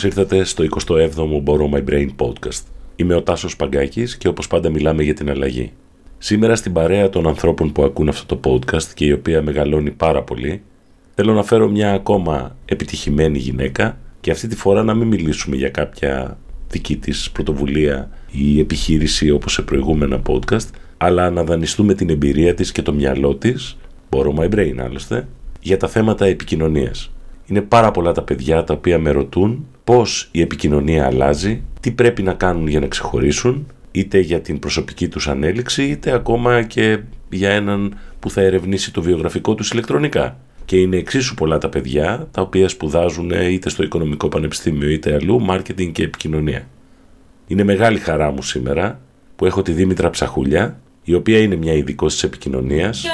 Καλώς ήρθατε στο 27ο Borrow My Brain podcast. Είμαι ο Τάσος Παγκάκης και όπως πάντα μιλάμε για την αλλαγή. Σήμερα στην παρέα των ανθρώπων που ακούν αυτό το podcast και η οποία μεγαλώνει πάρα πολύ, θέλω να φέρω μια ακόμα επιτυχημένη γυναίκα και αυτή τη φορά να μην μιλήσουμε για κάποια δική της πρωτοβουλία ή επιχείρηση όπως σε προηγούμενα podcast, αλλά να δανειστούμε την εμπειρία της και το μυαλό της, Borrow My Brain άλλωστε, για τα θέματα επικοινωνίας. Είναι πάρα πολλά τα παιδιά τα οποία με ρωτούν πώς η επικοινωνία αλλάζει, τι πρέπει να κάνουν για να ξεχωρίσουν, είτε για την προσωπική τους ανέλυξη, είτε ακόμα και για έναν που θα ερευνήσει το βιογραφικό τους ηλεκτρονικά. Και είναι εξίσου πολλά τα παιδιά τα οποία σπουδάζουν είτε στο Οικονομικό Πανεπιστήμιο είτε αλλού, μάρκετινγκ και επικοινωνία. Είναι μεγάλη χαρά μου σήμερα που έχω τη Δήμητρα Ψαχούλια, η οποία είναι μια ειδικός της επικοινωνίας.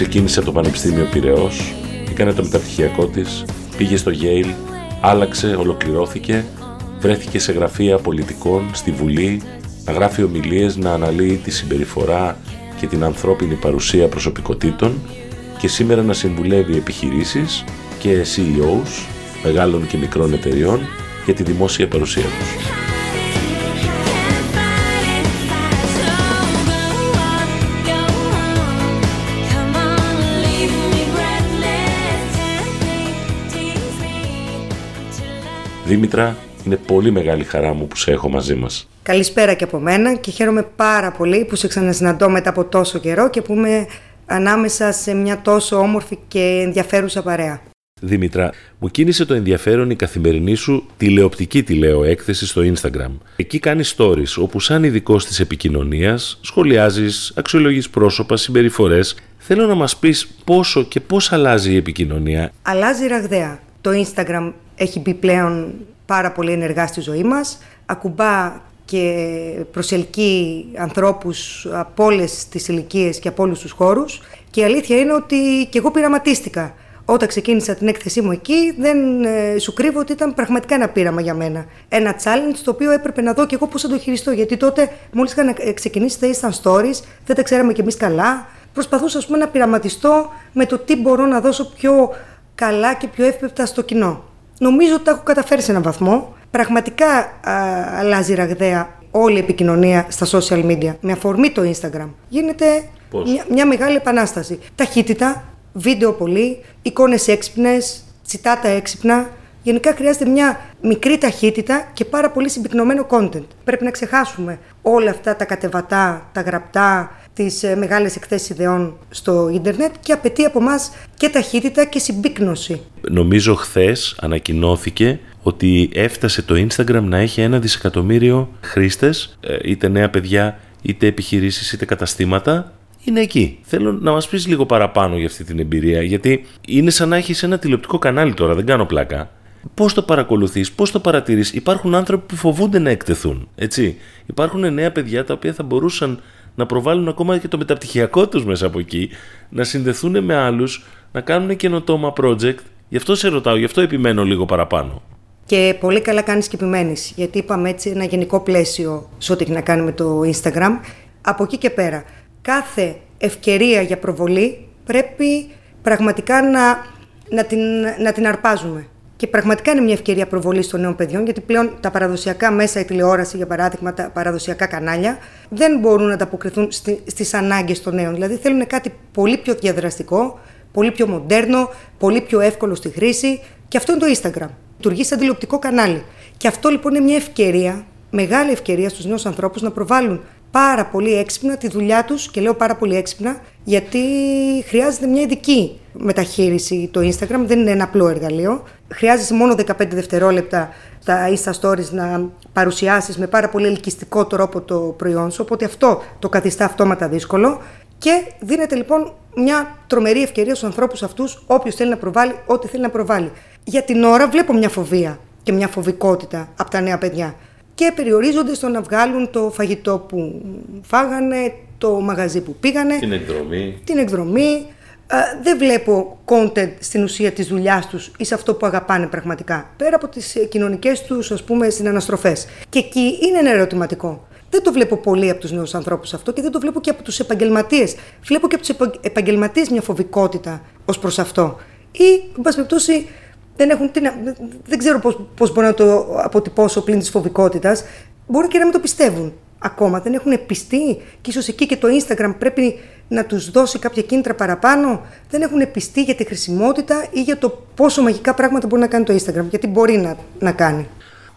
Ξεκίνησε από το Πανεπιστήμιο Πυραιός, έκανε το μεταπτυχιακό της, πήγε στο Yale, άλλαξε, ολοκληρώθηκε, βρέθηκε σε γραφεία πολιτικών, στη Βουλή, να γράφει ομιλίες, να αναλύει τη συμπεριφορά και την ανθρώπινη παρουσία προσωπικότητων και σήμερα να συμβουλεύει επιχειρήσεις και CEOs μεγάλων και μικρών εταιριών για τη δημόσια παρουσία τους. Δήμητρα, είναι πολύ μεγάλη χαρά μου που σε έχω μαζί μας. Καλησπέρα και από μένα και χαίρομαι πάρα πολύ που σε ξανασυναντώ μετά από τόσο καιρό και που είμαι ανάμεσα σε μια τόσο όμορφη και ενδιαφέρουσα παρέα. Δήμητρα, μου κίνησε το ενδιαφέρον η καθημερινή σου τηλεοπτική τηλεοέκθεση στο Instagram. Εκεί κάνεις stories όπου σαν ειδικός της επικοινωνίας σχολιάζεις, αξιολογείς πρόσωπα, συμπεριφορές. Θέλω να μας πεις πόσο και πώς αλλάζει η επικοινωνία. Αλλάζει ραγδαία. Το Instagram έχει μπει πλέον πάρα πολύ ενεργά στη ζωή μας, ακουμπά και προσελκύει ανθρώπους από όλες τις ηλικίες και από όλους τους χώρους και η αλήθεια είναι ότι και εγώ πειραματίστηκα. Όταν ξεκίνησα την έκθεσή μου εκεί, δεν ε, σου κρύβω ότι ήταν πραγματικά ένα πείραμα για μένα. Ένα challenge το οποίο έπρεπε να δω και εγώ πώς θα το χειριστώ. Γιατί τότε, μόλις είχα ε, ξεκινήσει τα instant stories, δεν τα ξέραμε κι εμείς καλά. Προσπαθούσα, πούμε, να πειραματιστώ με το τι μπορώ να δώσω πιο καλά και πιο εύπεπτα στο κοινό. Νομίζω ότι τα έχω καταφέρει σε έναν βαθμό. Πραγματικά α, αλλάζει ραγδαία όλη η επικοινωνία στα social media. Με αφορμή το Instagram. Γίνεται μια, μια μεγάλη επανάσταση. Ταχύτητα, βίντεο πολύ, εικόνες έξυπνες, τσιτάτα έξυπνα. Γενικά χρειάζεται μια μικρή ταχύτητα και πάρα πολύ συμπυκνωμένο content. Πρέπει να ξεχάσουμε όλα αυτά τα κατεβατά, τα γραπτά, τις ε, μεγάλες εκθέσεις ιδεών στο ίντερνετ και απαιτεί από εμά και ταχύτητα και συμπίκνωση. Νομίζω χθες ανακοινώθηκε ότι έφτασε το Instagram να έχει ένα δισεκατομμύριο χρήστες, ε, είτε νέα παιδιά, είτε επιχειρήσεις, είτε καταστήματα είναι εκεί. Θέλω να μας πεις λίγο παραπάνω για αυτή την εμπειρία, γιατί είναι σαν να έχεις ένα τηλεοπτικό κανάλι τώρα, δεν κάνω πλάκα. Πώς το παρακολουθείς, πώς το παρατηρείς. Υπάρχουν άνθρωποι που φοβούνται να εκτεθούν. Έτσι. Υπάρχουν νέα παιδιά τα οποία θα μπορούσαν να προβάλλουν ακόμα και το μεταπτυχιακό τους μέσα από εκεί, να συνδεθούν με άλλους, να κάνουν καινοτόμα project. Γι' αυτό σε ρωτάω, γι' αυτό επιμένω λίγο παραπάνω. Και πολύ καλά κάνεις και επιμένεις, γιατί είπαμε έτσι ένα γενικό πλαίσιο σε ό,τι έχει να κάνει με το Instagram. Από εκεί και πέρα, κάθε ευκαιρία για προβολή πρέπει πραγματικά να, να, την, να την αρπάζουμε. Και πραγματικά είναι μια ευκαιρία προβολής των νέων παιδιών, γιατί πλέον τα παραδοσιακά μέσα, η τηλεόραση, για παράδειγμα, τα παραδοσιακά κανάλια, δεν μπορούν να ανταποκριθούν στις ανάγκες των νέων. Δηλαδή θέλουν κάτι πολύ πιο διαδραστικό, πολύ πιο μοντέρνο, πολύ πιο εύκολο στη χρήση. Και αυτό είναι το Instagram. Λειτουργεί σαν τηλεοπτικό κανάλι. Και αυτό λοιπόν είναι μια ευκαιρία, μεγάλη ευκαιρία στους νέους ανθρώπους να προβάλλουν πάρα πολύ έξυπνα τη δουλειά τους και λέω πάρα πολύ έξυπνα γιατί χρειάζεται μια ειδική μεταχείριση το Instagram, δεν είναι ένα απλό εργαλείο. Χρειάζεσαι μόνο 15 δευτερόλεπτα τα Insta Stories να παρουσιάσεις με πάρα πολύ ελκυστικό τρόπο το προϊόν σου, οπότε αυτό το καθιστά αυτόματα δύσκολο και δίνεται λοιπόν μια τρομερή ευκαιρία στους ανθρώπους αυτούς, όποιος θέλει να προβάλλει, ό,τι θέλει να προβάλλει. Για την ώρα βλέπω μια φοβία και μια φοβικότητα από τα νέα παιδιά και περιορίζονται στο να βγάλουν το φαγητό που φάγανε, το μαγαζί που πήγανε, την εκδρομή. Την εκδρομή. δεν βλέπω content στην ουσία της δουλειάς τους ή σε αυτό που αγαπάνε πραγματικά. Πέρα από τις κοινωνικές τους, ας πούμε, συναναστροφές. Και εκεί είναι ένα ερωτηματικό. Δεν το βλέπω πολύ από τους νέους ανθρώπους αυτό και δεν το βλέπω και από τους επαγγελματίες. Βλέπω και από τους επαγγελματίες μια φοβικότητα ως προς αυτό. Ή, εν πάση περιπτώσει, δεν, έχουν, δεν ξέρω πώ μπορώ να το αποτυπώσω πλην της φοβικότητας. Μπορεί και να μην το πιστεύουν ακόμα. Δεν έχουν πιστεί και ίσως εκεί και το Instagram πρέπει να τους δώσει κάποια κίνητρα παραπάνω. Δεν έχουν πιστεί για τη χρησιμότητα ή για το πόσο μαγικά πράγματα μπορεί να κάνει το Instagram. Γιατί μπορεί να, να κάνει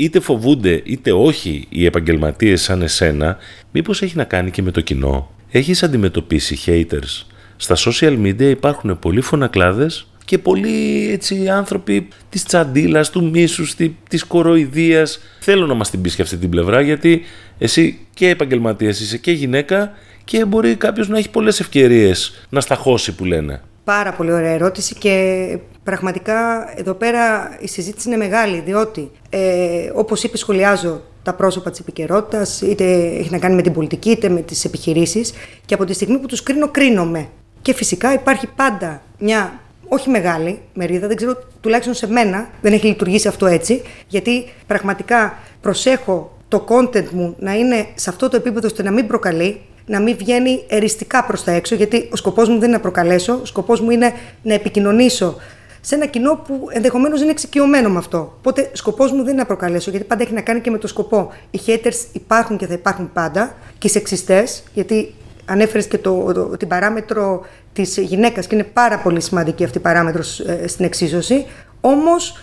είτε φοβούνται είτε όχι οι επαγγελματίες σαν εσένα, μήπως έχει να κάνει και με το κοινό; Έχεις αντιμετωπίσει haters; Στα social media υπάρχουν πολλοί φωνακλάδες και πολλοί έτσι, άνθρωποι της τσαντίλας, του μίσους, της κοροϊδίας. Θέλω να μας την πεις και αυτή την πλευρά γιατί εσύ και επαγγελματίας είσαι και γυναίκα και μπορεί κάποιος να έχει πολλές ευκαιρίες να σταχώσει που λένε. Πάρα πολύ ωραία ερώτηση και πραγματικά εδώ πέρα η συζήτηση είναι μεγάλη διότι ε, όπως είπε σχολιάζω τα πρόσωπα της επικαιρότητας, είτε έχει να κάνει με την πολιτική είτε με τις επιχειρήσεις και από τη στιγμή που τους κρίνω κρίνομαι και φυσικά υπάρχει πάντα μια όχι μεγάλη μερίδα, δεν ξέρω τουλάχιστον σε μένα δεν έχει λειτουργήσει αυτό έτσι γιατί πραγματικά προσέχω το content μου να είναι σε αυτό το επίπεδο ώστε να μην προκαλεί να μην βγαίνει εριστικά προς τα έξω, γιατί ο σκοπός μου δεν είναι να προκαλέσω, ο σκοπός μου είναι να επικοινωνήσω σε ένα κοινό που ενδεχομένως είναι εξοικειωμένο με αυτό. Οπότε, σκοπός μου δεν είναι να προκαλέσω, γιατί πάντα έχει να κάνει και με το σκοπό. Οι haters υπάρχουν και θα υπάρχουν πάντα, και οι σεξιστές, γιατί ανέφερες και το, το, την παράμετρο της γυναίκας, και είναι πάρα πολύ σημαντική αυτή η παράμετρος ε, στην εξίσωση. Όμως,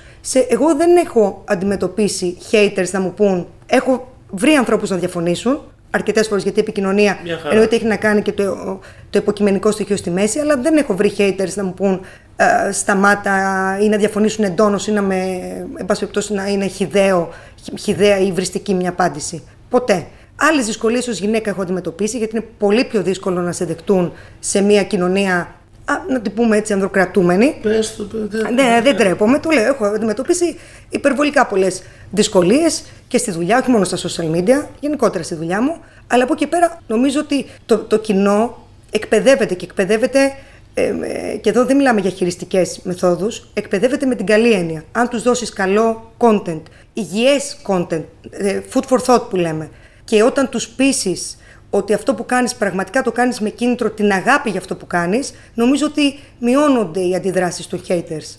εγώ δεν έχω αντιμετωπίσει haters να μου πούν. Έχω βρει ανθρώπους να διαφωνήσουν, αρκετές φορές γιατί η επικοινωνία εννοείται έχει να κάνει και το, το υποκειμενικό στοιχείο στη μέση, αλλά δεν έχω βρει haters να μου πούν ε, σταμάτα ή να διαφωνήσουν εντόνως ή να με, εν πάση περιπτώσει, να είναι χιδαίο, χιδαία ή βριστική μια απάντηση. Ποτέ. Άλλες δυσκολίες ως γυναίκα έχω αντιμετωπίσει, γιατί είναι πολύ πιο δύσκολο να σε δεχτούν σε μια κοινωνία α, να την πούμε έτσι, ανδροκρατούμενη. Πες το, παιδί. Ναι, δεν τρέπομαι, το λέω. Έχω αντιμετωπίσει υπερβολικά πολλές δυσκολίες και στη δουλειά, όχι μόνο στα social media, γενικότερα στη δουλειά μου. Αλλά από εκεί πέρα νομίζω ότι το, το κοινό εκπαιδεύεται και εκπαιδεύεται. Ε, και εδώ δεν μιλάμε για χειριστικές μεθόδους, εκπαιδεύεται με την καλή έννοια. Αν τους δώσεις καλό content, υγιές content, ε, food for thought που λέμε, και όταν τους πείσεις ότι αυτό που κάνεις πραγματικά το κάνεις με κίνητρο την αγάπη για αυτό που κάνεις, νομίζω ότι μειώνονται οι αντιδράσεις των haters.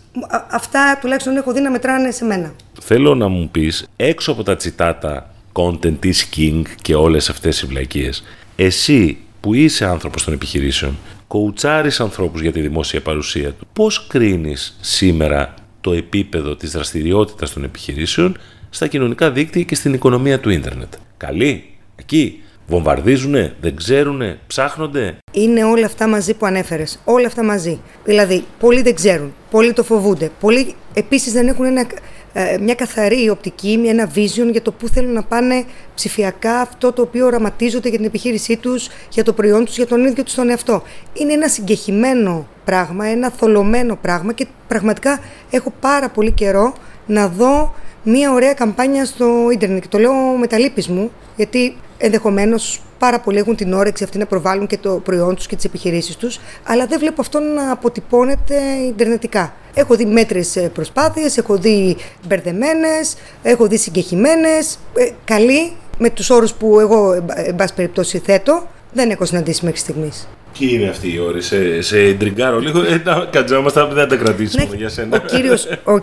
αυτά τουλάχιστον έχω δει να μετράνε σε μένα. Θέλω να μου πεις, έξω από τα τσιτάτα content is king και όλες αυτές οι βλακίες, εσύ που είσαι άνθρωπος των επιχειρήσεων, κοουτσάρεις ανθρώπους για τη δημόσια παρουσία του, πώς κρίνεις σήμερα το επίπεδο της δραστηριότητας των επιχειρήσεων στα κοινωνικά δίκτυα και στην οικονομία του ίντερνετ; Καλή, εκεί, Βομβαρδίζουνε, δεν ξέρουνε, ψάχνονται. Είναι όλα αυτά μαζί που ανέφερες. Όλα αυτά μαζί. Δηλαδή, πολλοί δεν ξέρουν, πολλοί το φοβούνται. Πολλοί επίσης δεν έχουν ένα, ε, μια καθαρή οπτική, μια, ένα vision για το πού θέλουν να πάνε ψηφιακά αυτό το οποίο οραματίζονται για την επιχείρησή τους, για το προϊόν τους, για τον ίδιο τους τον εαυτό. Είναι ένα συγκεχημένο πράγμα, ένα θολωμένο πράγμα και πραγματικά έχω πάρα πολύ καιρό να δω μια ωραία καμπάνια στο ίντερνετ. Και το λέω με τα λύπης μου, γιατί ενδεχομένως πάρα πολλοί έχουν την όρεξη αυτή να προβάλλουν και το προϊόν τους και τις επιχειρήσεις τους, αλλά δεν βλέπω αυτό να αποτυπώνεται ιντερνετικά. Έχω δει μέτρες προσπάθειες, έχω δει μπερδεμένες, έχω δει συγκεχημένες, ε, καλή, με τους όρους που εγώ, εν πάση περιπτώσει, θέτω, δεν έχω συναντήσει μέχρι στιγμής. Ποιοι είναι αυτοί οι όροι, σε, σε τριγκάρω λίγο, ε, να κατζόμαστε, δεν τα κρατήσουμε ναι, για σένα. Ο κύριος, ο,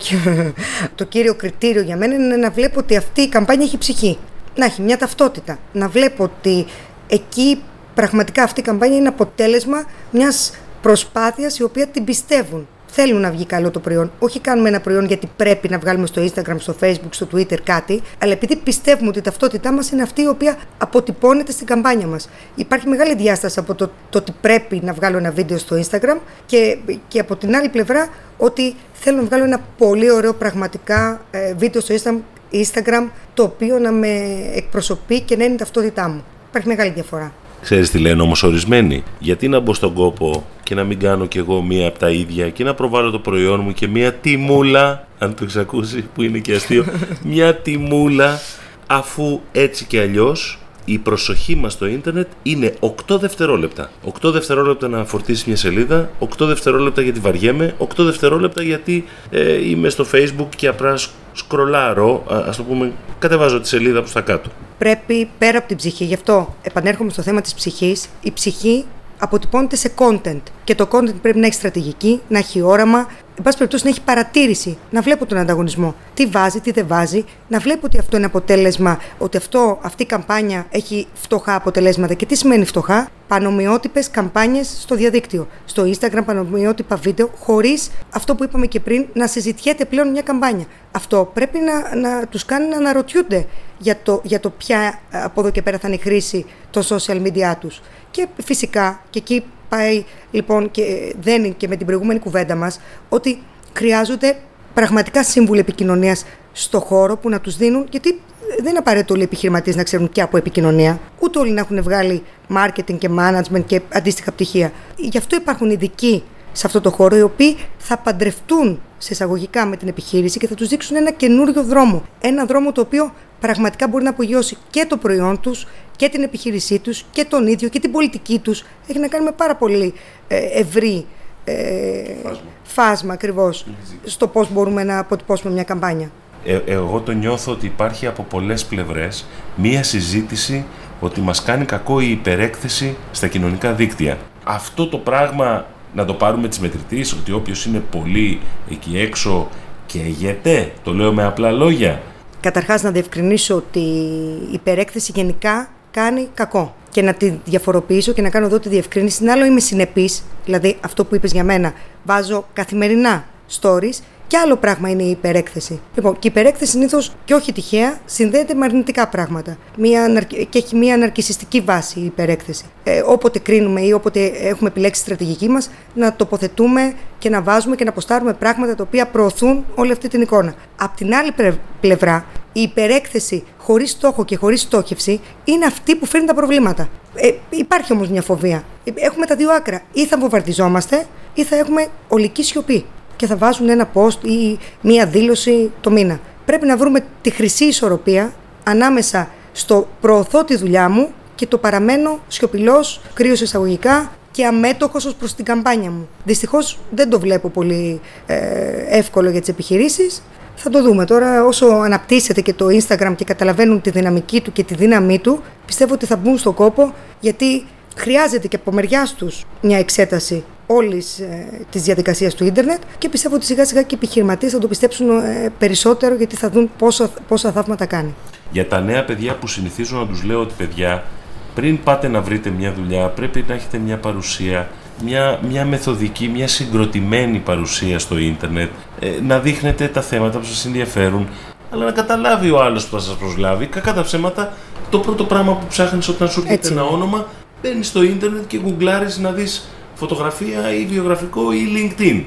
το κύριο κριτήριο για μένα είναι να βλέπω ότι αυτή η καμπάνια έχει ψυχή να έχει μια ταυτότητα. Να βλέπω ότι εκεί πραγματικά αυτή η καμπάνια είναι αποτέλεσμα μιας προσπάθειας η οποία την πιστεύουν. Θέλουν να βγει καλό το προϊόν. Όχι κάνουμε ένα προϊόν γιατί πρέπει να βγάλουμε στο Instagram, στο Facebook, στο Twitter κάτι, αλλά επειδή πιστεύουμε ότι η ταυτότητά μας είναι αυτή η οποία αποτυπώνεται στην καμπάνια μας. Υπάρχει μεγάλη διάσταση από το, το ότι πρέπει να βγάλω ένα βίντεο στο Instagram και, και από την άλλη πλευρά ότι θέλω να βγάλω ένα πολύ ωραίο πραγματικά ε, βίντεο στο Instagram Instagram το οποίο να με εκπροσωπεί και να είναι η ταυτότητά μου. Υπάρχει μεγάλη διαφορά. Ξέρεις τι λένε όμως ορισμένοι; Γιατί να μπω στον κόπο και να μην κάνω κι εγώ μία από τα ίδια και να προβάλλω το προϊόν μου και μία τιμούλα, αν το έχεις που είναι και αστείο, μία τιμούλα αφού έτσι και αλλιώς η προσοχή μας στο ίντερνετ είναι 8 δευτερόλεπτα. 8 δευτερόλεπτα να φορτίσεις μια σελίδα, 8 δευτερόλεπτα γιατί βαριέμαι, 8 δευτερόλεπτα γιατί ε, είμαι στο facebook και απλά σκρολάρω, ας το πούμε, κατεβάζω τη σελίδα προς τα κάτω. Πρέπει πέρα από την ψυχή, γι' αυτό επανέρχομαι στο θέμα της ψυχής, η ψυχή αποτυπώνεται σε content. Και το content πρέπει να έχει στρατηγική, να έχει όραμα, εν πάση περιπτώσει να έχει παρατήρηση, να βλέπω τον ανταγωνισμό. Τι βάζει, τι δεν βάζει, να βλέπω ότι αυτό είναι αποτέλεσμα, ότι αυτό, αυτή η καμπάνια έχει φτωχά αποτελέσματα. Και τι σημαίνει φτωχά, πανομοιότυπες καμπάνιες στο διαδίκτυο. Στο Instagram, πανομοιότυπα βίντεο, χωρίς αυτό που είπαμε και πριν, να συζητιέται πλέον μια καμπάνια. Αυτό πρέπει να, να τους κάνει να αναρωτιούνται για το, για το ποια από εδώ και πέρα θα είναι η χρήση των social media τους. Και φυσικά, και εκεί πάει λοιπόν και δένει και με την προηγούμενη κουβέντα μας, ότι χρειάζονται πραγματικά σύμβουλοι επικοινωνίας στο χώρο που να τους δίνουν, γιατί δεν είναι απαραίτητο όλοι οι επιχειρηματίες να ξέρουν και από επικοινωνία, ούτε όλοι να έχουν βγάλει marketing και management και αντίστοιχα πτυχία. Γι' αυτό υπάρχουν ειδικοί σε αυτό το χώρο, οι οποίοι θα παντρευτούν σε εισαγωγικά με την επιχείρηση και θα τους δείξουν ένα καινούριο δρόμο. Ένα δρόμο το οποίο πραγματικά μπορεί να απογειώσει και το προϊόν τους και την επιχείρησή τους και τον ίδιο και την πολιτική τους. Έχει να κάνει με πάρα πολύ ε, ευρύ ε, φάσμα, φάσμα ακριβώς στο πώς μπορούμε να αποτυπώσουμε μια καμπάνια. Ε, εγώ το νιώθω ότι υπάρχει από πολλές πλευρές μία συζήτηση ότι μας κάνει κακό η υπερέκθεση στα κοινωνικά δίκτυα. Αυτό το πράγμα να το πάρουμε της μετρητής, ότι όποιος είναι πολύ εκεί έξω καίγεται, το λέω με απλά λόγια. Καταρχάς να διευκρινίσω ότι η υπερέκθεση γενικά κάνει κακό. Και να τη διαφοροποιήσω και να κάνω εδώ τη διευκρίνηση. Είναι άλλο είμαι συνεπής, δηλαδή αυτό που είπες για μένα, βάζω καθημερινά stories και άλλο πράγμα είναι η υπερέκθεση. Λοιπόν, και η υπερέκθεση συνήθως και όχι τυχαία συνδέεται με αρνητικά πράγματα. Μια, και έχει μια αναρκιστική βάση η υπερέκθεση. Ε, όποτε κρίνουμε ή όποτε έχουμε επιλέξει τη στρατηγική μας, να τοποθετούμε και να βάζουμε και να αποστάρουμε πράγματα τα οποία προωθούν όλη αυτή την εικόνα. Απ' την άλλη πλευρά, η υπερέκθεση χωρίς στόχο και χωρίς στόχευση είναι αυτή που φέρνει τα προβλήματα. Ε, υπάρχει όμως μια φοβία. Ε, έχουμε τα δύο άκρα. Ή θα βομβαρδιζόμαστε ή θα έχουμε ολική σιωπή και θα βάζουν ένα post ή μία δήλωση το μήνα. Πρέπει να βρούμε τη χρυσή ισορροπία ανάμεσα στο προωθώ τη δουλειά μου και το παραμένω σιωπηλός, κρύος εισαγωγικά και αμέτωχος ως προς την καμπάνια μου. Δυστυχώς δεν το βλέπω πολύ ε, εύκολο για τις επιχειρήσεις. Θα το δούμε τώρα όσο αναπτύσσεται και το Instagram και καταλαβαίνουν τη δυναμική του και τη δύναμή του πιστεύω ότι θα μπουν στον κόπο γιατί χρειάζεται και από μεριάς τους μια εξέταση όλης ε, της διαδικασίας του ίντερνετ και πιστεύω ότι σιγά σιγά και οι επιχειρηματίες θα το πιστέψουν ε, περισσότερο γιατί θα δουν πόσα, πόσα θαύματα κάνει. Για τα νέα παιδιά που συνηθίζω να τους λέω ότι παιδιά, πριν πάτε να βρείτε μια δουλειά, πρέπει να έχετε μια παρουσία, μια, μια μεθοδική, μια συγκροτημένη παρουσία στο ίντερνετ, ε, να δείχνετε τα θέματα που σας ενδιαφέρουν, αλλά να καταλάβει ο άλλος που θα σας προσλάβει. Κακά τα ψέματα, το πρώτο πράγμα που ψάχνεις όταν σου έρχεται ένα όνομα, μπαίνεις στο ίντερνετ και γκουγκλάρεις να δεις φωτογραφία ή βιογραφικό ή LinkedIn.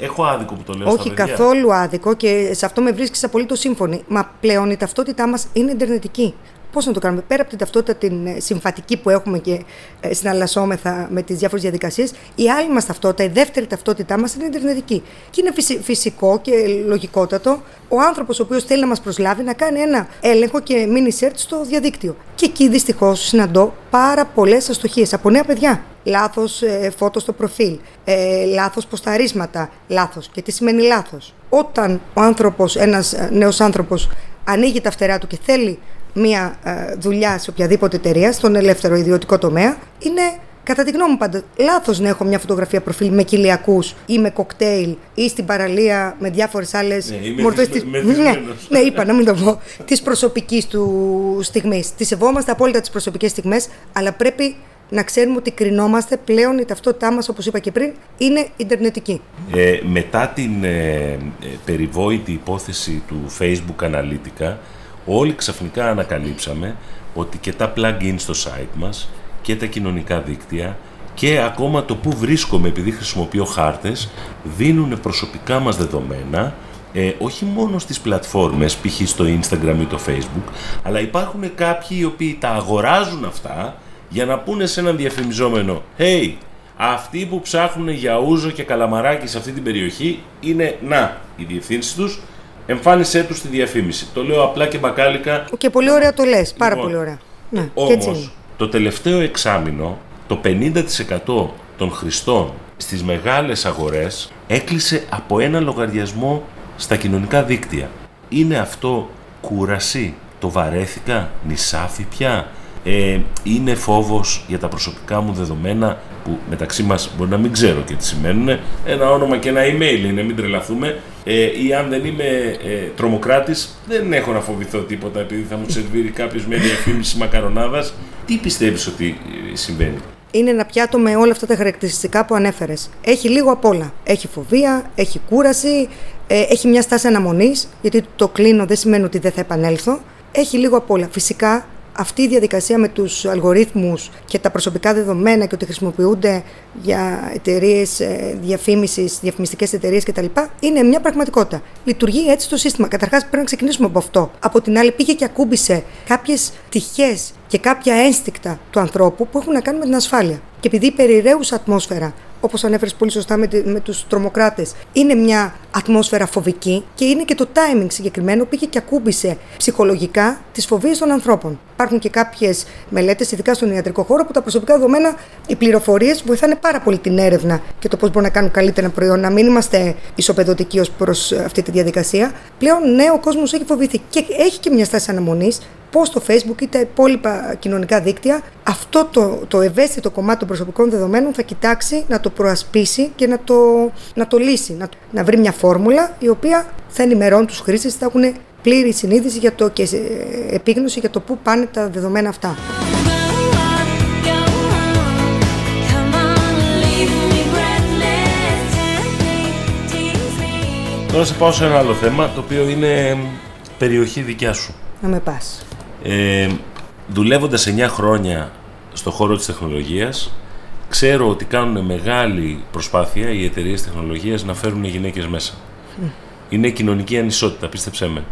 Έχω άδικο που το λέω Όχι στα καθόλου άδικο και σε αυτό με βρίσκεις απολύτως σύμφωνη. Μα πλέον η ταυτότητά μας είναι ιντερνετική. Πώς να το κάνουμε, πέρα από την ταυτότητα την ε, συμφατική που έχουμε και ε, συναλλασσόμεθα με τις διάφορες διαδικασίες, η άλλη μας ταυτότητα, η δεύτερη ταυτότητά μας είναι ιντερνετική. Και είναι φυσικό και λογικότατο ο άνθρωπος ο οποίος θέλει να μας προσλάβει να κάνει ένα έλεγχο και mini search στο διαδίκτυο. Και εκεί δυστυχώς συναντώ πάρα πολλές αστοχίες από νέα παιδιά. Λάθος ε, φώτος στο προφίλ, ε, λάθος ποσταρίσματα, λάθος. Και τι σημαίνει λάθος; Όταν ο άνθρωπος, ένας ε, νέος άνθρωπος, ανοίγει τα φτερά του και θέλει μία ε, δουλειά σε οποιαδήποτε εταιρεία, στον ελεύθερο ιδιωτικό τομέα, είναι Κατά τη γνώμη μου πάντα, λάθος να έχω μια φωτογραφία προφίλ με κοιλιακού ή με κοκτέιλ ή στην παραλία με διάφορες άλλες ναι, μορφές. Της... Ναι, ναι, είπα να μην το πω. Της προσωπικής του στιγμής. Τι σεβόμαστε απόλυτα τις προσωπικές στιγμές, αλλά πρέπει να ξέρουμε ότι κρινόμαστε πλέον η ταυτότητά μας, όπως είπα και πριν, είναι ιντερνετική. Ε, μετά την ε, ε περιβόητη υπόθεση του Facebook Analytica, όλοι ξαφνικά ανακαλύψαμε ότι και τα plugins στο site μας και τα κοινωνικά δίκτυα και ακόμα το που βρίσκομαι επειδή χρησιμοποιώ χάρτες δίνουν προσωπικά μας δεδομένα ε, όχι μόνο στις πλατφόρμες π.χ. στο Instagram ή το Facebook αλλά υπάρχουν κάποιοι οι οποίοι τα αγοράζουν αυτά για να πούνε σε έναν διαφημιζόμενο «Hey, αυτοί που ψάχνουν για ούζο και καλαμαράκι σε αυτή την περιοχή είναι να, οι διευθύνσεις τους εμφάνισέ τους στη διαφήμιση. Το λέω απλά και μπακάλικα. Και πολύ ωραία το λες, πάρα λοιπόν, πολύ ωραία. Ναι, και Όμως, έτσι είναι. το τελευταίο εξάμηνο, το 50% των χρηστών στις μεγάλες αγορές έκλεισε από ένα λογαριασμό στα κοινωνικά δίκτυα. Είναι αυτό κούραση, το βαρέθηκα, νησάφι πια; Ε, είναι φόβος για τα προσωπικά μου δεδομένα; Που μεταξύ μας μπορεί να μην ξέρω και τι σημαίνουν. Ένα όνομα και ένα email είναι, μην τρελαθούμε. Ε, ή αν δεν είμαι ε, τρομοκράτης, δεν έχω να φοβηθώ τίποτα επειδή θα μου σερβίρει κάποιος μια διαφήμιση μακαρονάδας. Τι πιστεύεις ότι ε, συμβαίνει; είναι ένα πιάτο με όλα αυτά τα χαρακτηριστικά που ανέφερες. Έχει λίγο απ' όλα. Έχει φοβία, έχει κούραση, ε, έχει μια στάση αναμονής, γιατί το κλείνω δεν σημαίνει ότι δεν θα επανέλθω. Έχει λίγο απ' όλα. Φυσικά αυτή η διαδικασία με τους αλγορίθμους και τα προσωπικά δεδομένα και ότι χρησιμοποιούνται για εταιρείες διαφήμισης, διαφημιστικές εταιρείες κτλ. είναι μια πραγματικότητα. Λειτουργεί έτσι το σύστημα. Καταρχάς πρέπει να ξεκινήσουμε από αυτό. Από την άλλη πήγε και ακούμπησε κάποιες τυχές και κάποια ένστικτα του ανθρώπου που έχουν να κάνουν με την ασφάλεια. Και επειδή η περιραίουσα ατμόσφαιρα όπως ανέφερες πολύ σωστά με, τη- με τους τρομοκράτες, είναι μια ατμόσφαιρα φοβική και είναι και το timing συγκεκριμένο πήγε και ακούμπησε ψυχολογικά τις φοβίες των ανθρώπων. Υπάρχουν και κάποιες μελέτες, ειδικά στον ιατρικό χώρο, που τα προσωπικά δεδομένα, οι πληροφορίες βοηθάνε πάρα πολύ την έρευνα και το πώς μπορούν να κάνουν καλύτερα ένα προϊόν, να μην είμαστε ισοπεδωτικοί ως προς αυτή τη διαδικασία. Πλέον, ναι, ο κόσμος έχει φοβηθεί και έχει και μια στάση αναμονής πώ το Facebook ή τα υπόλοιπα κοινωνικά δίκτυα αυτό το, το ευαίσθητο κομμάτι των προσωπικών δεδομένων θα κοιτάξει να το προασπίσει και να το, να το λύσει. Να, να βρει μια φόρμουλα η οποία θα ενημερώνει τους χρήστες, θα έχουν πλήρη συνείδηση για το, και ε, επίγνωση για το πού πάνε τα δεδομένα αυτά. Τώρα σε πάω σε ένα άλλο θέμα, το οποίο είναι περιοχή δικιά σου. Να με πας. Ε, δουλεύοντας 9 χρόνια στο χώρο της τεχνολογίας, ξέρω ότι κάνουν μεγάλη προσπάθεια οι εταιρείες τεχνολογίας να φέρουν γυναίκες μέσα. Είναι κοινωνική ανισότητα, πίστεψέ με.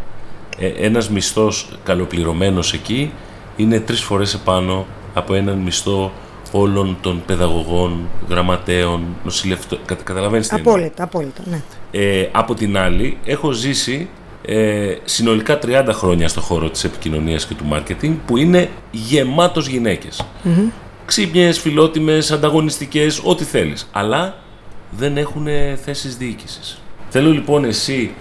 Ε, ένας μισθός καλοπληρωμένος εκεί είναι τρεις φορές επάνω από έναν μισθό όλων των παιδαγωγών, γραμματέων, νοσηλευτών. Κατα, καταλαβαίνεις τι εννοώ. Απόλυτα, απόλυτα. Ναι. Ε, από την άλλη, έχω ζήσει ε, συνολικά 30 χρόνια στο χώρο της επικοινωνίας και του μάρκετινγκ που είναι γεμάτος γυναίκες. Mm-hmm. Ξύπνιες, φιλότιμες, ανταγωνιστικές, ό,τι θέλεις. Αλλά δεν έχουν θέσεις διοίκησης. Θέλω λοιπόν εσύ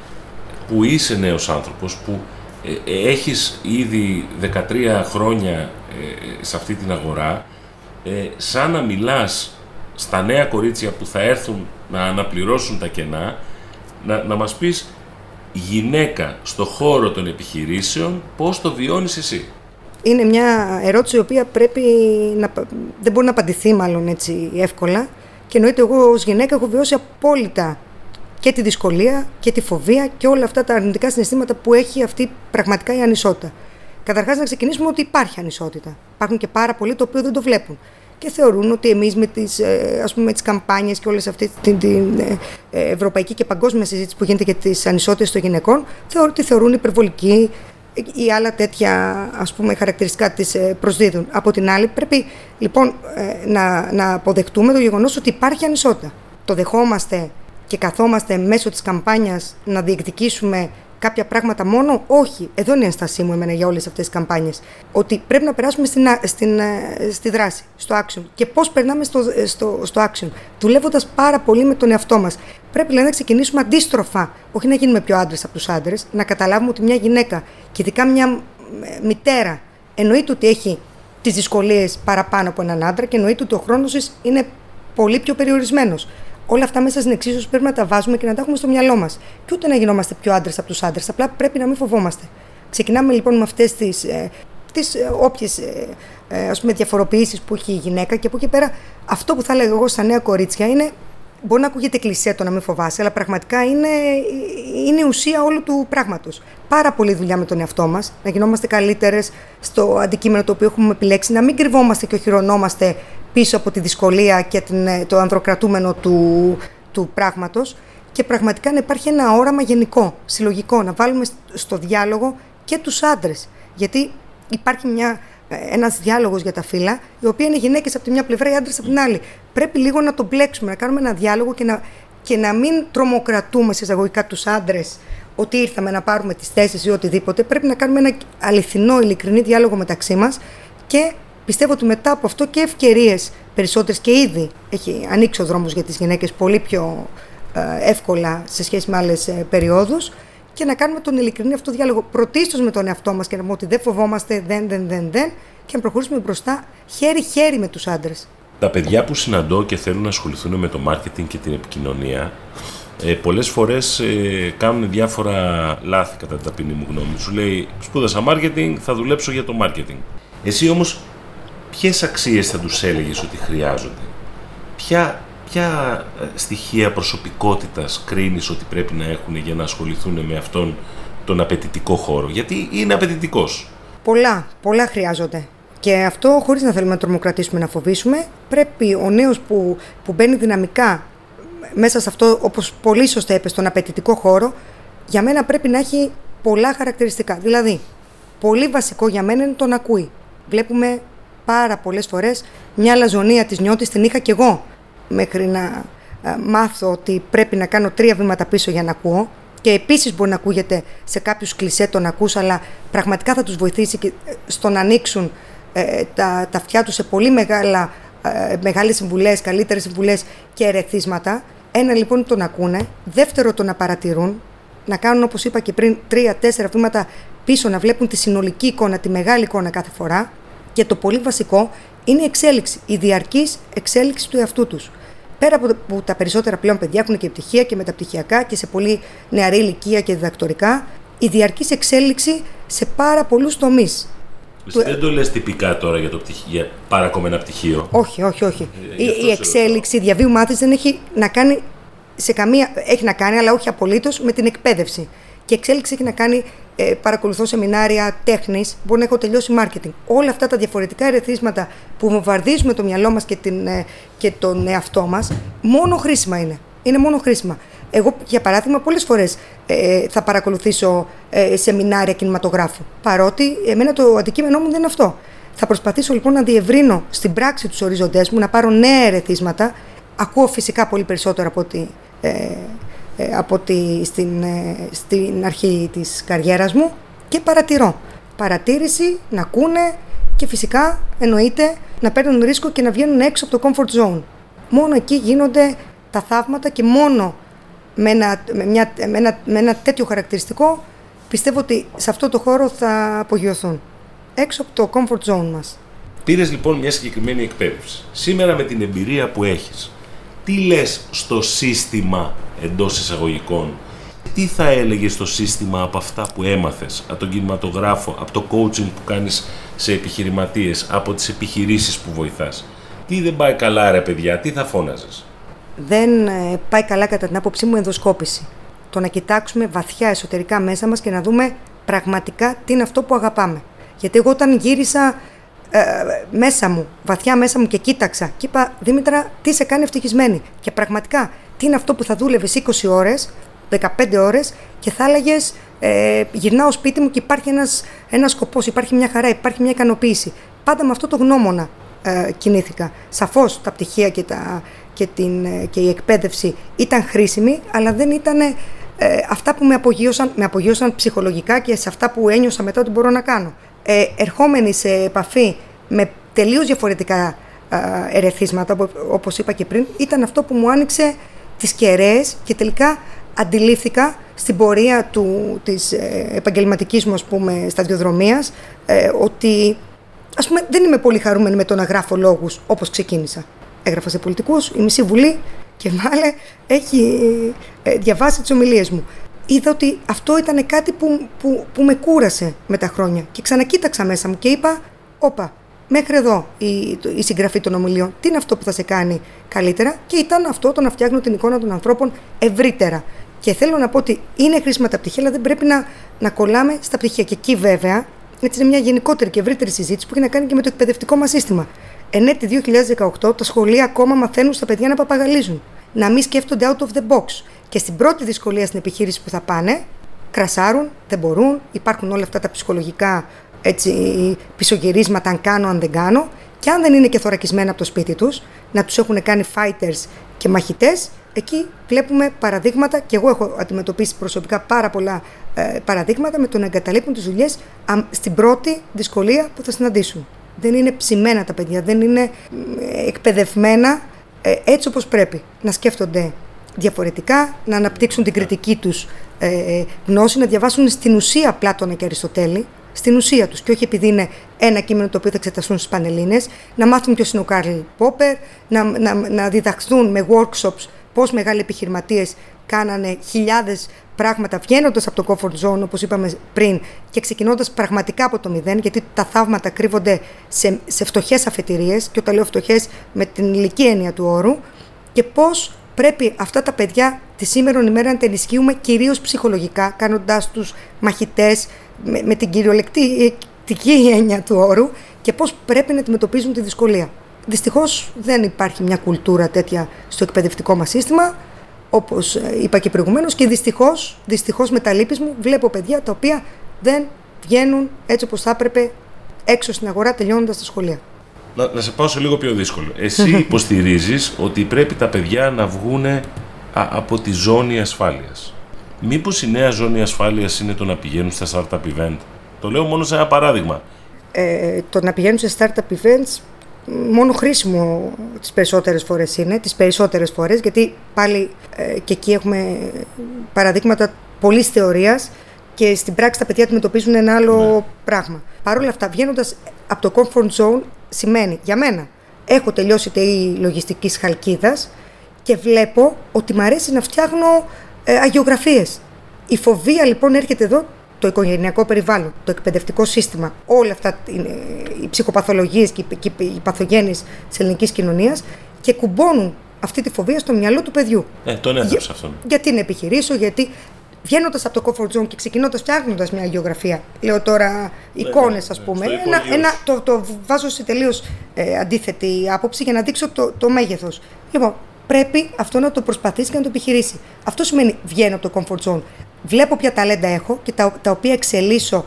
που είσαι νέος άνθρωπος, που ε, ε, έχεις ήδη 13 χρόνια ε, σε αυτή την αγορά, ε, σαν να μιλάς στα νέα κορίτσια που θα έρθουν να αναπληρώσουν τα κενά, να, να μας πεις γυναίκα στο χώρο των επιχειρήσεων, πώς το βιώνεις εσύ; Είναι μια ερώτηση η οποία πρέπει να, πα- δεν μπορεί να απαντηθεί μάλλον έτσι εύκολα και εννοείται εγώ ως γυναίκα έχω βιώσει απόλυτα και τη δυσκολία και τη φοβία και όλα αυτά τα αρνητικά συναισθήματα που έχει αυτή πραγματικά η ανισότητα. Καταρχάς, να ξεκινήσουμε ότι υπάρχει ανισότητα. Υπάρχουν και πάρα πολλοί το οποίο δεν το βλέπουν. Και θεωρούν ότι εμείς με τις ας πούμε, με τις καμπάνιες και όλη αυτή την, την ε, ε, ευρωπαϊκή και παγκόσμια συζήτηση που γίνεται για τις ανισότητες των γυναικών, θεωρούν ότι θεωρούν υπερβολική ή άλλα τέτοια ας πούμε, χαρακτηριστικά τις ε, προσδίδουν. Από την άλλη, πρέπει λοιπόν ε, να, να αποδεχτούμε το γεγονός ότι υπάρχει ανισότητα. Το δεχόμαστε και καθόμαστε μέσω της καμπάνιας να διεκδικήσουμε κάποια πράγματα μόνο; Όχι. Εδώ είναι η ένστασή μου εμένα για όλες αυτές τις καμπάνιες. Ότι πρέπει να περάσουμε στην, α- στην, ε, στη δράση, στο action. Και πώς περνάμε στο, ε, στο, στο action. Δουλεύοντας πάρα πολύ με τον εαυτό μας. Πρέπει δηλαδή, να ξεκινήσουμε αντίστροφα. Όχι να γίνουμε πιο άντρες από τους άντρες. Να καταλάβουμε ότι μια γυναίκα και ειδικά μια ε, μητέρα εννοείται ότι έχει τις δυσκολίες παραπάνω από έναν άντρα και εννοείται ότι ο χρόνος της είναι πολύ πιο περιορισμένος. Όλα αυτά μέσα στην εξίσωση πρέπει να τα βάζουμε και να τα έχουμε στο μυαλό μας. Και ούτε να γινόμαστε πιο άντρες από τους άντρες. Απλά πρέπει να μην φοβόμαστε. Ξεκινάμε λοιπόν με αυτές τις ε, τις, ε, όποιες ε, ε, ας πούμε διαφοροποιήσεις που έχει η γυναίκα και από εκεί πέρα αυτό που θα έλεγα εγώ στα νέα κορίτσια είναι Μπορεί να ακούγεται κλεισέ το να μην φοβάσαι, αλλά πραγματικά είναι, είναι η ουσία όλου του πράγματος. Πάρα πολλή δουλειά με τον εαυτό μας, να γινόμαστε καλύτερες στο αντικείμενο το οποίο έχουμε επιλέξει, να μην κρυβόμαστε και οχυρωνόμαστε πίσω από τη δυσκολία και την, ε, το ανδροκρατούμενο του, του πράγματος και πραγματικά να υπάρχει ένα όραμα γενικό, συλλογικό, να βάλουμε στο διάλογο και τους άντρες. Γιατί υπάρχει μια ένας διάλογος για τα φύλλα, οι οποίοι είναι γυναίκες από τη μια πλευρά, οι άντρες από την άλλη. Πρέπει λίγο να το μπλέξουμε, να κάνουμε ένα διάλογο και να, και να μην τρομοκρατούμε σε εισαγωγικά τους άντρες ότι ήρθαμε να πάρουμε τις θέσεις ή οτιδήποτε. Πρέπει να κάνουμε ένα αληθινό, ειλικρινή διάλογο μεταξύ μας Και πιστεύω ότι μετά από αυτό και ευκαιρίες περισσότερες και ήδη έχει ανοίξει ο δρόμος για τις γυναίκες πολύ πιο ε, εύκολα σε σχέση με άλλες περιόδους και να κάνουμε τον ειλικρινή αυτό διάλογο πρωτίστως με τον εαυτό μας και να πούμε ότι δεν φοβόμαστε, δεν, δεν, δεν, δεν και να προχωρήσουμε μπροστά χέρι-χέρι με τους άντρες. Τα παιδιά που συναντώ και θέλουν να ασχοληθούν με το marketing και την επικοινωνία ε, πολλές φορές ε, κάνουν διάφορα λάθη κατά την ταπεινή μου γνώμη. Σου λέει σπούδασα marketing, θα δουλέψω για το marketing. Εσύ όμως ποιες αξίες θα τους έλεγες ότι χρειάζονται; Ποια, ποια ε, στοιχεία προσωπικότητας κρίνεις ότι πρέπει να έχουν για να ασχοληθούν με αυτόν τον απαιτητικό χώρο; Γιατί είναι απαιτητικός. Πολλά, πολλά χρειάζονται. Και αυτό χωρίς να θέλουμε να τρομοκρατήσουμε, να φοβήσουμε, πρέπει ο νέος που, που μπαίνει δυναμικά μέσα σε αυτό, όπως πολύ σωστά είπες, στον απαιτητικό χώρο, για μένα πρέπει να έχει πολλά χαρακτηριστικά. Δηλαδή, πολύ βασικό για μένα είναι το να ακούει. Βλέπουμε πάρα πολλές φορές μια λαζονία της νιώτης, την είχα κι εγώ μέχρι να μάθω ότι πρέπει να κάνω τρία βήματα πίσω για να ακούω. Και επίσης μπορεί να ακούγεται σε κάποιους κλισέ το να ακούς, αλλά πραγματικά θα τους βοηθήσει και ε, στο να ανοίξουν ε, τα, τα αυτιά τους σε πολύ μεγάλα, ε, μεγάλες συμβουλές, καλύτερες συμβουλές και ερεθίσματα. Ένα λοιπόν το να ακούνε, δεύτερο το να παρατηρούν, να κάνουν όπως είπα και πριν τρία-τέσσερα βήματα πίσω να βλέπουν τη συνολική εικόνα, τη μεγάλη εικόνα κάθε φορά και το πολύ βασικό είναι η εξέλιξη, η διαρκής εξέλιξη του εαυτού τους. Πέρα από που τα περισσότερα πλέον παιδιά έχουν και πτυχία και μεταπτυχιακά και σε πολύ νεαρή ηλικία και διδακτορικά, η διαρκής εξέλιξη σε πάρα πολλούς τομείς. Δεν το λες τυπικά τώρα για το πτυχίο, πάρα ένα πτυχίο. Όχι, όχι, όχι. Ε, η, η εξέλιξη διαβίου μάθησης δεν έχει να κάνει σε καμία. Έχει να κάνει, αλλά όχι απολύτως με την εκπαίδευση. Και η εξέλιξη έχει να κάνει. Ε, παρακολουθώ σεμινάρια τέχνης, μπορεί να έχω τελειώσει marketing. Όλα αυτά τα διαφορετικά ερεθίσματα που βομβαρδίζουμε το μυαλό μας και, ε, και τον εαυτό μας, μόνο χρήσιμα είναι. Είναι μόνο χρήσιμα. Εγώ, για παράδειγμα, πολλές φορές ε, θα παρακολουθήσω ε, σεμινάρια κινηματογράφου. Παρότι εμένα το αντικείμενό μου δεν είναι αυτό. Θα προσπαθήσω λοιπόν να διευρύνω στην πράξη τους οριζοντές μου, να πάρω νέα ερεθίσματα. Ακούω φυσικά πολύ περισσότερο από ότι, ε, ε από ότι στην, ε, στην αρχή της καριέρας μου και παρατηρώ. Παρατήρηση, να ακούνε και φυσικά εννοείται να παίρνουν ρίσκο και να βγαίνουν έξω από το comfort zone. Μόνο εκεί γίνονται τα θαύματα και μόνο με ένα, με, μια, με, ένα, με ένα τέτοιο χαρακτηριστικό πιστεύω ότι σε αυτό το χώρο θα απογειωθούν. Έξω από το comfort zone μας. Πήρες λοιπόν μια συγκεκριμένη εκπαίδευση. Σήμερα με την εμπειρία που έχεις, τι λες στο σύστημα εντός εισαγωγικών, τι θα έλεγες στο σύστημα από αυτά που έμαθες, από τον κινηματογράφο, από το coaching που κάνεις σε επιχειρηματίες, από τις επιχειρήσεις που βοηθάς; Τι δεν πάει καλά ρε παιδιά, τι θα φώναζες; Δεν ε, πάει καλά κατά την άποψή μου ενδοσκόπηση. Το να κοιτάξουμε βαθιά εσωτερικά μέσα μας και να δούμε πραγματικά τι είναι αυτό που αγαπάμε. Γιατί εγώ όταν γύρισα ε, μέσα μου, βαθιά μέσα μου και κοίταξα και είπα Δήμητρα τι σε κάνει ευτυχισμένη; Και πραγματικά τι είναι αυτό που θα δούλευες 20 ώρες, 15 ώρες και θα έλεγες ε, γυρνάω σπίτι μου και υπάρχει ένας, ένας σκοπός, υπάρχει μια χαρά, υπάρχει μια ικανοποίηση. Πάντα με αυτό το γνώμονα ε, κινήθηκα. Σαφώς τα πτυχία και τα, και, την, ε, και η εκπαίδευση ήταν χρήσιμη, αλλά δεν ήταν ε, αυτά που με απογείωσαν, με απογείωσαν ψυχολογικά και σε αυτά που ένιωσα μετά ότι μπορώ να κάνω. Ε, ερχόμενοι σε επαφή με τελείως διαφορετικά ε, ερεθίσματα, όπως είπα και πριν, ήταν αυτό που μου άνοιξε τις κεραίες και τελικά αντιλήφθηκα στην πορεία του, της ε, επαγγελματικής μου, ας πούμε, σταδιοδρομίας, ε, ότι ας πούμε, δεν είμαι πολύ χαρούμενη με το να γράφω λόγους όπως ξεκίνησα έγραφα σε πολιτικούς, η μισή βουλή και μάλλον έχει ε, διαβάσει τις ομιλίες μου. Είδα ότι αυτό ήταν κάτι που, που, που με κούρασε με τα χρόνια και ξανακοίταξα μέσα μου και είπα, όπα, μέχρι εδώ η, η συγγραφή των ομιλίων, τι είναι αυτό που θα σε κάνει καλύτερα; Και ήταν αυτό το να φτιάχνω την εικόνα των ανθρώπων ευρύτερα. Και θέλω να πω ότι είναι χρήσιμα τα πτυχία, αλλά δεν πρέπει να, να κολλάμε στα πτυχία. Και εκεί βέβαια, έτσι είναι μια γενικότερη και ευρύτερη συζήτηση που έχει να κάνει και με το εκπαιδευτικό μας σύστημα. Ενέτη 2018 τα σχολεία ακόμα μαθαίνουν στα παιδιά να παπαγαλίζουν. Να μην σκέφτονται out of the box. Και στην πρώτη δυσκολία στην επιχείρηση που θα πάνε, κρασάρουν, δεν μπορούν, υπάρχουν όλα αυτά τα ψυχολογικά έτσι, πισωγυρίσματα αν κάνω, αν δεν κάνω. Και αν δεν είναι και θωρακισμένα από το σπίτι τους, να τους έχουν κάνει fighters και μαχητές, εκεί βλέπουμε παραδείγματα και εγώ έχω αντιμετωπίσει προσωπικά πάρα πολλά ε, παραδείγματα με το να εγκαταλείπουν τις δουλειές στην πρώτη δυσκολία που θα συναντήσουν. Δεν είναι ψημένα τα παιδιά, δεν είναι εκπαιδευμένα ε, έτσι όπως πρέπει. Να σκέφτονται διαφορετικά, να αναπτύξουν την κριτική τους ε, γνώση, να διαβάσουν στην ουσία Πλάτωνα και Αριστοτέλη, στην ουσία τους και όχι επειδή είναι ένα κείμενο το οποίο θα εξεταστούν στις Πανελλήνες, να μάθουν ποιος είναι ο Κάρλ Πόπερ, να, να, να διδαχθούν με workshops πώς μεγάλοι επιχειρηματίες κάνανε χιλιάδες πράγματα βγαίνοντας από το comfort zone, όπως είπαμε πριν, και ξεκινώντας πραγματικά από το μηδέn, γιατί τα θαύματα κρύβονται σε, σε φτωχές αφετηρίες, και όταν λέω φτωχές με την ηλική έννοια του όρου, και πώς πρέπει αυτά τα παιδιά τη σήμερα ημέρα να τα ενισχύουμε κυρίως ψυχολογικά, κάνοντάς τους μαχητές με, με την κυριολεκτική έννοια του όρου και πώς πρέπει να αντιμετωπίζουν τη δυσκολία. Δυστυχώς δεν υπάρχει μια κουλτούρα τέτοια στο εκπαιδευτικό μας σύστημα, όπως ε, είπα και προηγουμένως, και δυστυχώς, δυστυχώς με τα λύπης μου, βλέπω παιδιά τα οποία δεν βγαίνουν έτσι όπως θα έπρεπε έξω στην αγορά τελειώνοντας τα σχολεία. Να, να σε πάω σε λίγο πιο δύσκολο. Εσύ υποστηρίζεις ότι πρέπει τα παιδιά να βγουν από τη ζώνη ασφάλειας. Μήπως η νέα ζώνη ασφάλειας είναι το να πηγαίνουν στα startup event; Το λέω μόνο σε ένα παράδειγμα. Ε, το να πηγαίνουν σε startup events μόνο χρήσιμο τις περισσότερες φορές είναι, τις περισσότερες φορές, γιατί πάλι ε, και εκεί έχουμε παραδείγματα πολλής θεωρίας και στην πράξη τα παιδιά αντιμετωπίζουν ένα άλλο ναι. πράγμα. Παρ' όλα αυτά, βγαίνοντας από το comfort zone, σημαίνει για μένα. Έχω τελειώσει η λογιστικής χαλκίδας και βλέπω ότι μου αρέσει να φτιάχνω ε, αγιογραφίες. Η φοβία λοιπόν έρχεται εδώ το οικογενειακό περιβάλλον, το εκπαιδευτικό σύστημα, όλα αυτά οι ψυχοπαθολογίες και οι παθογένειες της ελληνικής κοινωνίας και κουμπώνουν αυτή τη φοβία στο μυαλό του παιδιού. Ε, τον έδωσε αυτόν. Γιατί να επιχειρήσω, γιατί βγαίνοντας από το comfort zone και ξεκινώντας φτιάχνοντας μια γεωγραφία, λέω τώρα ναι, εικόνες, ναι, α πούμε. ένα, ένα, το, το βάζω σε τελείως ε, αντίθετη άποψη για να δείξω το, το μέγεθος. Λοιπόν, πρέπει αυτό να το προσπαθήσει και να το επιχειρήσει. Αυτό σημαίνει βγαίνω από το comfort zone. Βλέπω ποια ταλέντα έχω και τα, τα οποία εξελίσσω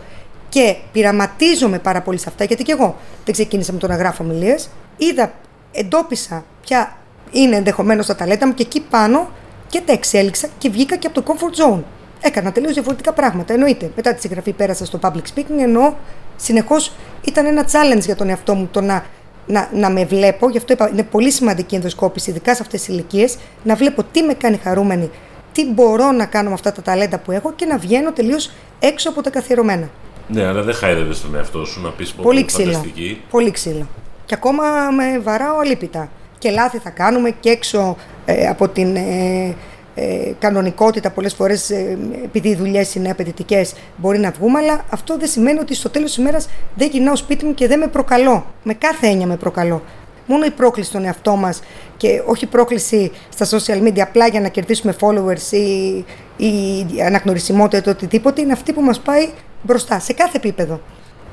και πειραματίζομαι πάρα πολύ σε αυτά, γιατί και εγώ δεν ξεκίνησα με το να γράφω ομιλίες. Είδα, εντόπισα ποια είναι ενδεχομένως τα ταλέντα μου και εκεί πάνω και τα εξέλιξα και βγήκα και από το comfort zone. Έκανα τελείως διαφορετικά πράγματα. Εννοείται. Μετά τη συγγραφή πέρασα στο public speaking, ενώ συνεχώς ήταν ένα challenge για τον εαυτό μου το να, να, να με βλέπω. Γι' αυτό είπα, είναι πολύ σημαντική η ενδοσκόπηση, ειδικά σε αυτές τις ηλικίες, να βλέπω τι με κάνει χαρούμενη, τι μπορώ να κάνω με αυτά τα ταλέντα που έχω και να βγαίνω τελείως έξω από τα καθιερωμένα. Ναι, αλλά δεν χάιδευες τον εαυτό σου να πεις πολύ ξύλο. Πολύ ξύλο. Και ακόμα με βαράω αλίπητα. Και λάθη θα κάνουμε και έξω ε, από την ε, ε, κανονικότητα πολλές φορές ε, επειδή οι δουλειές είναι απαιτητικές μπορεί να βγούμε αλλά αυτό δεν σημαίνει ότι στο τέλος της ημέρας δεν γυρνάω σπίτι μου και δεν με προκαλώ. Με κάθε έννοια με προκαλώ. Μόνο η πρόκληση στον εαυτό μας και όχι η πρόκληση στα social media απλά για να κερδίσουμε followers ή, ή αναγνωρισιμότητα ή οτιδήποτε είναι αυτή που μας πάει μπροστά σε κάθε επίπεδο.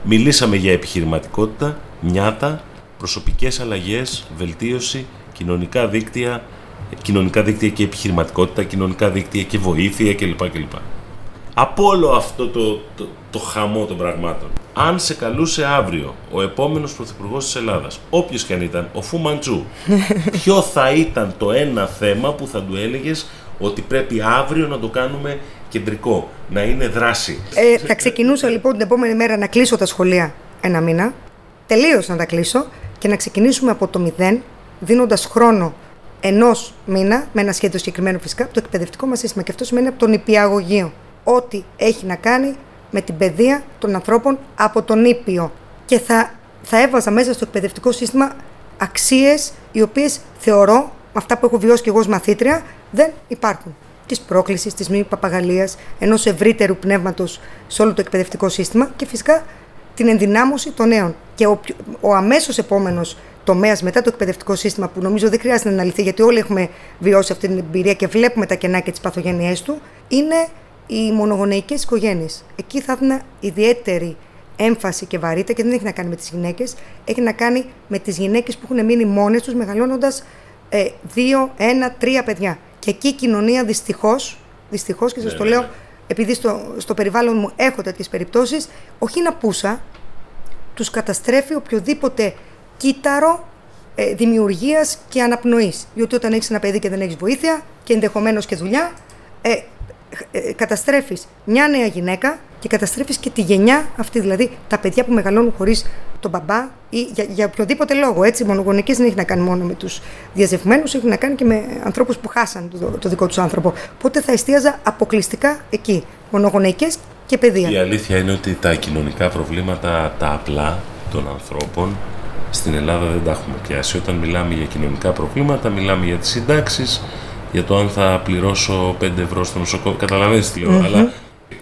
Μιλήσαμε για επιχειρηματικότητα, νιάτα, προσωπικές αλλαγές, βελτίωση, κοινωνικά δίκτυα, κοινωνικά δίκτυα και επιχειρηματικότητα, κοινωνικά δίκτυα και βοήθεια κλπ. κλπ. Από όλο αυτό το, το, το χαμό των πραγμάτων, αν σε καλούσε αύριο ο επόμενος πρωθυπουργός της Ελλάδας, όποιος και αν ήταν, ο Φου Μαντζού, ποιο θα ήταν το ένα θέμα που θα του έλεγες ότι πρέπει αύριο να το κάνουμε κεντρικό, να είναι δράση; Ε, θα ξεκινούσα λοιπόν την επόμενη μέρα να κλείσω τα σχολεία ένα μήνα, τελείως να τα κλείσω και να ξεκινήσουμε από το μηδέν, δίνοντας χρόνο ενός μήνα, με ένα σχέδιο συγκεκριμένο φυσικά, από το εκπαιδευτικό μας σύστημα. Και αυτό σημαίνει από τον υπηαγωγείο. Ό,τι έχει να κάνει με την παιδεία των ανθρώπων από τον ήπιο. Και θα, θα έβαζα μέσα στο εκπαιδευτικό σύστημα αξίες οι οποίες θεωρώ, με αυτά που έχω βιώσει και εγώ ως μαθήτρια, δεν υπάρχουν. Της πρόκλησης, της μη παπαγαλίας, ενός ευρύτερου πνεύματος σε όλο το εκπαιδευτικό σύστημα και φυσικά την ενδυνάμωση των νέων. Και ο, ο αμέσως επόμενος τομέας μετά το εκπαιδευτικό σύστημα, που νομίζω δεν χρειάζεται να αναλυθεί, γιατί όλοι έχουμε βιώσει αυτή την εμπειρία και βλέπουμε τα κενά και τις παθογένειές του, είναι οι μονογονεϊκές οικογένειες. Εκεί θα έδινα ιδιαίτερη έμφαση και βαρύτητα και δεν έχει να κάνει με τις γυναίκες, έχει να κάνει με τις γυναίκες που έχουν μείνει μόνες τους μεγαλώνοντας ε, δύο, ένα, τρία παιδιά. Και εκεί η κοινωνία δυστυχώς, δυστυχώς και σας το ναι, λέω, ναι. επειδή στο, στο περιβάλλον μου έχω τέτοιες περιπτώσεις, όχι να πούσα, τους καταστρέφει οποιοδήποτε κύτταρο ε, δημιουργίας και αναπνοής. Διότι όταν έχεις ένα παιδί και δεν έχεις βοήθεια και ενδεχομένως και δουλειά, ε, ε, καταστρέφεις μια νέα γυναίκα και καταστρέφεις και τη γενιά αυτή, δηλαδή τα παιδιά που μεγαλώνουν χωρίς τον μπαμπά ή για, για οποιοδήποτε λόγο. Έτσι, μονογονικές δεν έχει να κάνει μόνο με τους διαζευμένους, έχει να κάνει και με ανθρώπους που χάσαν το, το δικό τους άνθρωπο. Οπότε θα εστίαζα αποκλειστικά εκεί. Μονογονικές και παιδεία. Η αλήθεια είναι ότι τα κοινωνικά προβλήματα, τα απλά των ανθρώπων, στην Ελλάδα δεν τα έχουμε πιάσει. Όταν μιλάμε για κοινωνικά προβλήματα, μιλάμε για τις συντάξεις, για το αν θα πληρώσω 5 ευρώ στο νοσοκομείο. Καταλαβαίνετε τι λέω, αλλά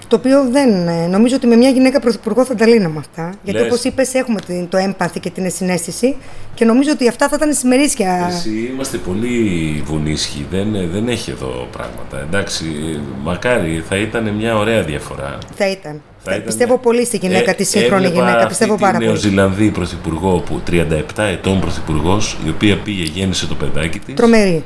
το οποίο δεν. ε, Νομίζω ότι με μια γυναίκα πρωθυπουργό θα τα λύναμε αυτά. Γιατί Λες. όπως είπες, έχουμε την- το έμπαθη και την συνέστηση και νομίζω ότι αυτά θα ήταν σημερίσια. Εσύ είμαστε πολύ βουνίσχοι, δεν, δεν έχει εδώ πράγματα. Εντάξει, μακάρι θα ήταν μια ωραία διαφορά. Θα ήταν. Θα ήταν- Πιστεύω πολύ στη γυναίκα, Ε, τη σύγχρονη έβλεπα γυναίκα. αυτή Πιστεύω τη πάρα πολύ. Νεοζηλανδή πρωθυπουργό που 37 ετών πρωθυπουργός, η οποία πήγε, γέννησε το παιδάκι της. Τρομερή.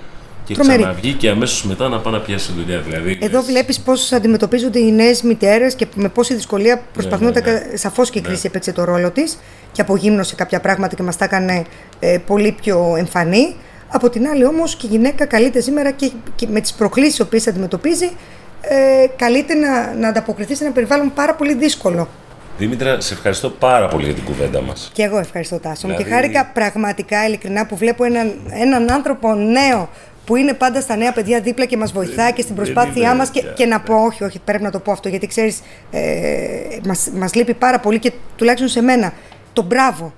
Και Τρομερή. ξαναβγήκε αμέσως μετά να πάει να πιάσει δουλειά. Δηλαδή, Εδώ λες, βλέπεις πώς αντιμετωπίζονται οι νέες μητέρες και με πόση δυσκολία προσπαθούν ναι, να τα. ναι. Σαφώς και η κρίση έπαιξε το ρόλο της και απογύμνωσε κάποια πράγματα και μας τα έκανε ε, πολύ πιο εμφανή. Από την άλλη, όμως, και η γυναίκα καλείται σήμερα και, και με τις προκλήσεις τι οποίες αντιμετωπίζει, ε, καλείται να, να ανταποκριθεί σε ένα περιβάλλον πάρα πολύ δύσκολο. Δήμητρα, σε ευχαριστώ πάρα πολύ για την κουβέντα μας. Και εγώ ευχαριστώ Τάσο μου και Δηλαδή- χάρηκα πραγματικά ειλικρινά που βλέπω έναν, έναν άνθρωπο νέο που είναι πάντα στα νέα παιδιά δίπλα και μας βοηθάει και στην δεν προσπάθειά είναι μας και, πια, και να πω όχι, όχι πρέπει να το πω αυτό γιατί ξέρεις ε, μας, μας λείπει πάρα πολύ και τουλάχιστον σε μένα το μπράβο.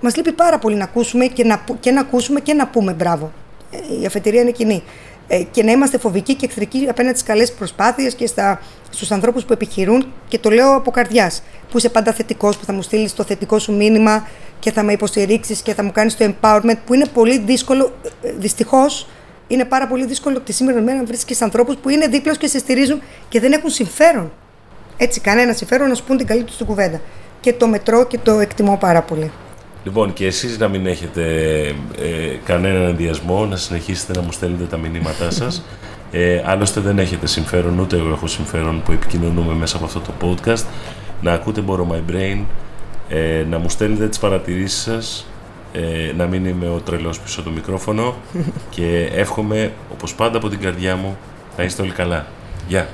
Μας λείπει πάρα πολύ να ακούσουμε και να, που- και να ακούσουμε και να πούμε μπράβο. Ε, η αφετηρία είναι κοινή. Ε, και να είμαστε φοβικοί και εχθρικοί απέναντι στις καλές προσπάθειες και στα, στους ανθρώπους που επιχειρούν και το λέω από καρδιάς που είσαι πάντα θετικός, που θα μου στείλεις το θετικό σου μήνυμα και θα με υποστηρίξεις και θα μου κάνεις το empowerment που είναι πολύ δύσκολο, ε, δυστυχώς είναι πάρα πολύ δύσκολο τη σήμερα μέρα να βρίσκεις ανθρώπους που είναι δίπλα σου και σε στηρίζουν και δεν έχουν συμφέρον. Έτσι, κανένα συμφέρον να σου πούν την καλή του την κουβέντα. Και το μετρώ και το εκτιμώ πάρα πολύ. Λοιπόν, και εσείς να μην έχετε ε, κανέναν ενδιασμό, να συνεχίσετε να μου στέλνετε τα μηνύματά σας. Ε, άλλωστε δεν έχετε συμφέρον, ούτε εγώ έχω συμφέρον που επικοινωνούμε μέσα από αυτό το podcast. Να ακούτε Borrow My Brain, ε, να μου στέλνετε τις παρατηρήσεις σας, ε, να μην είμαι ο τρελός πίσω το μικρόφωνο και εύχομαι, όπως πάντα από την καρδιά μου, να είστε όλοι καλά. Γεια!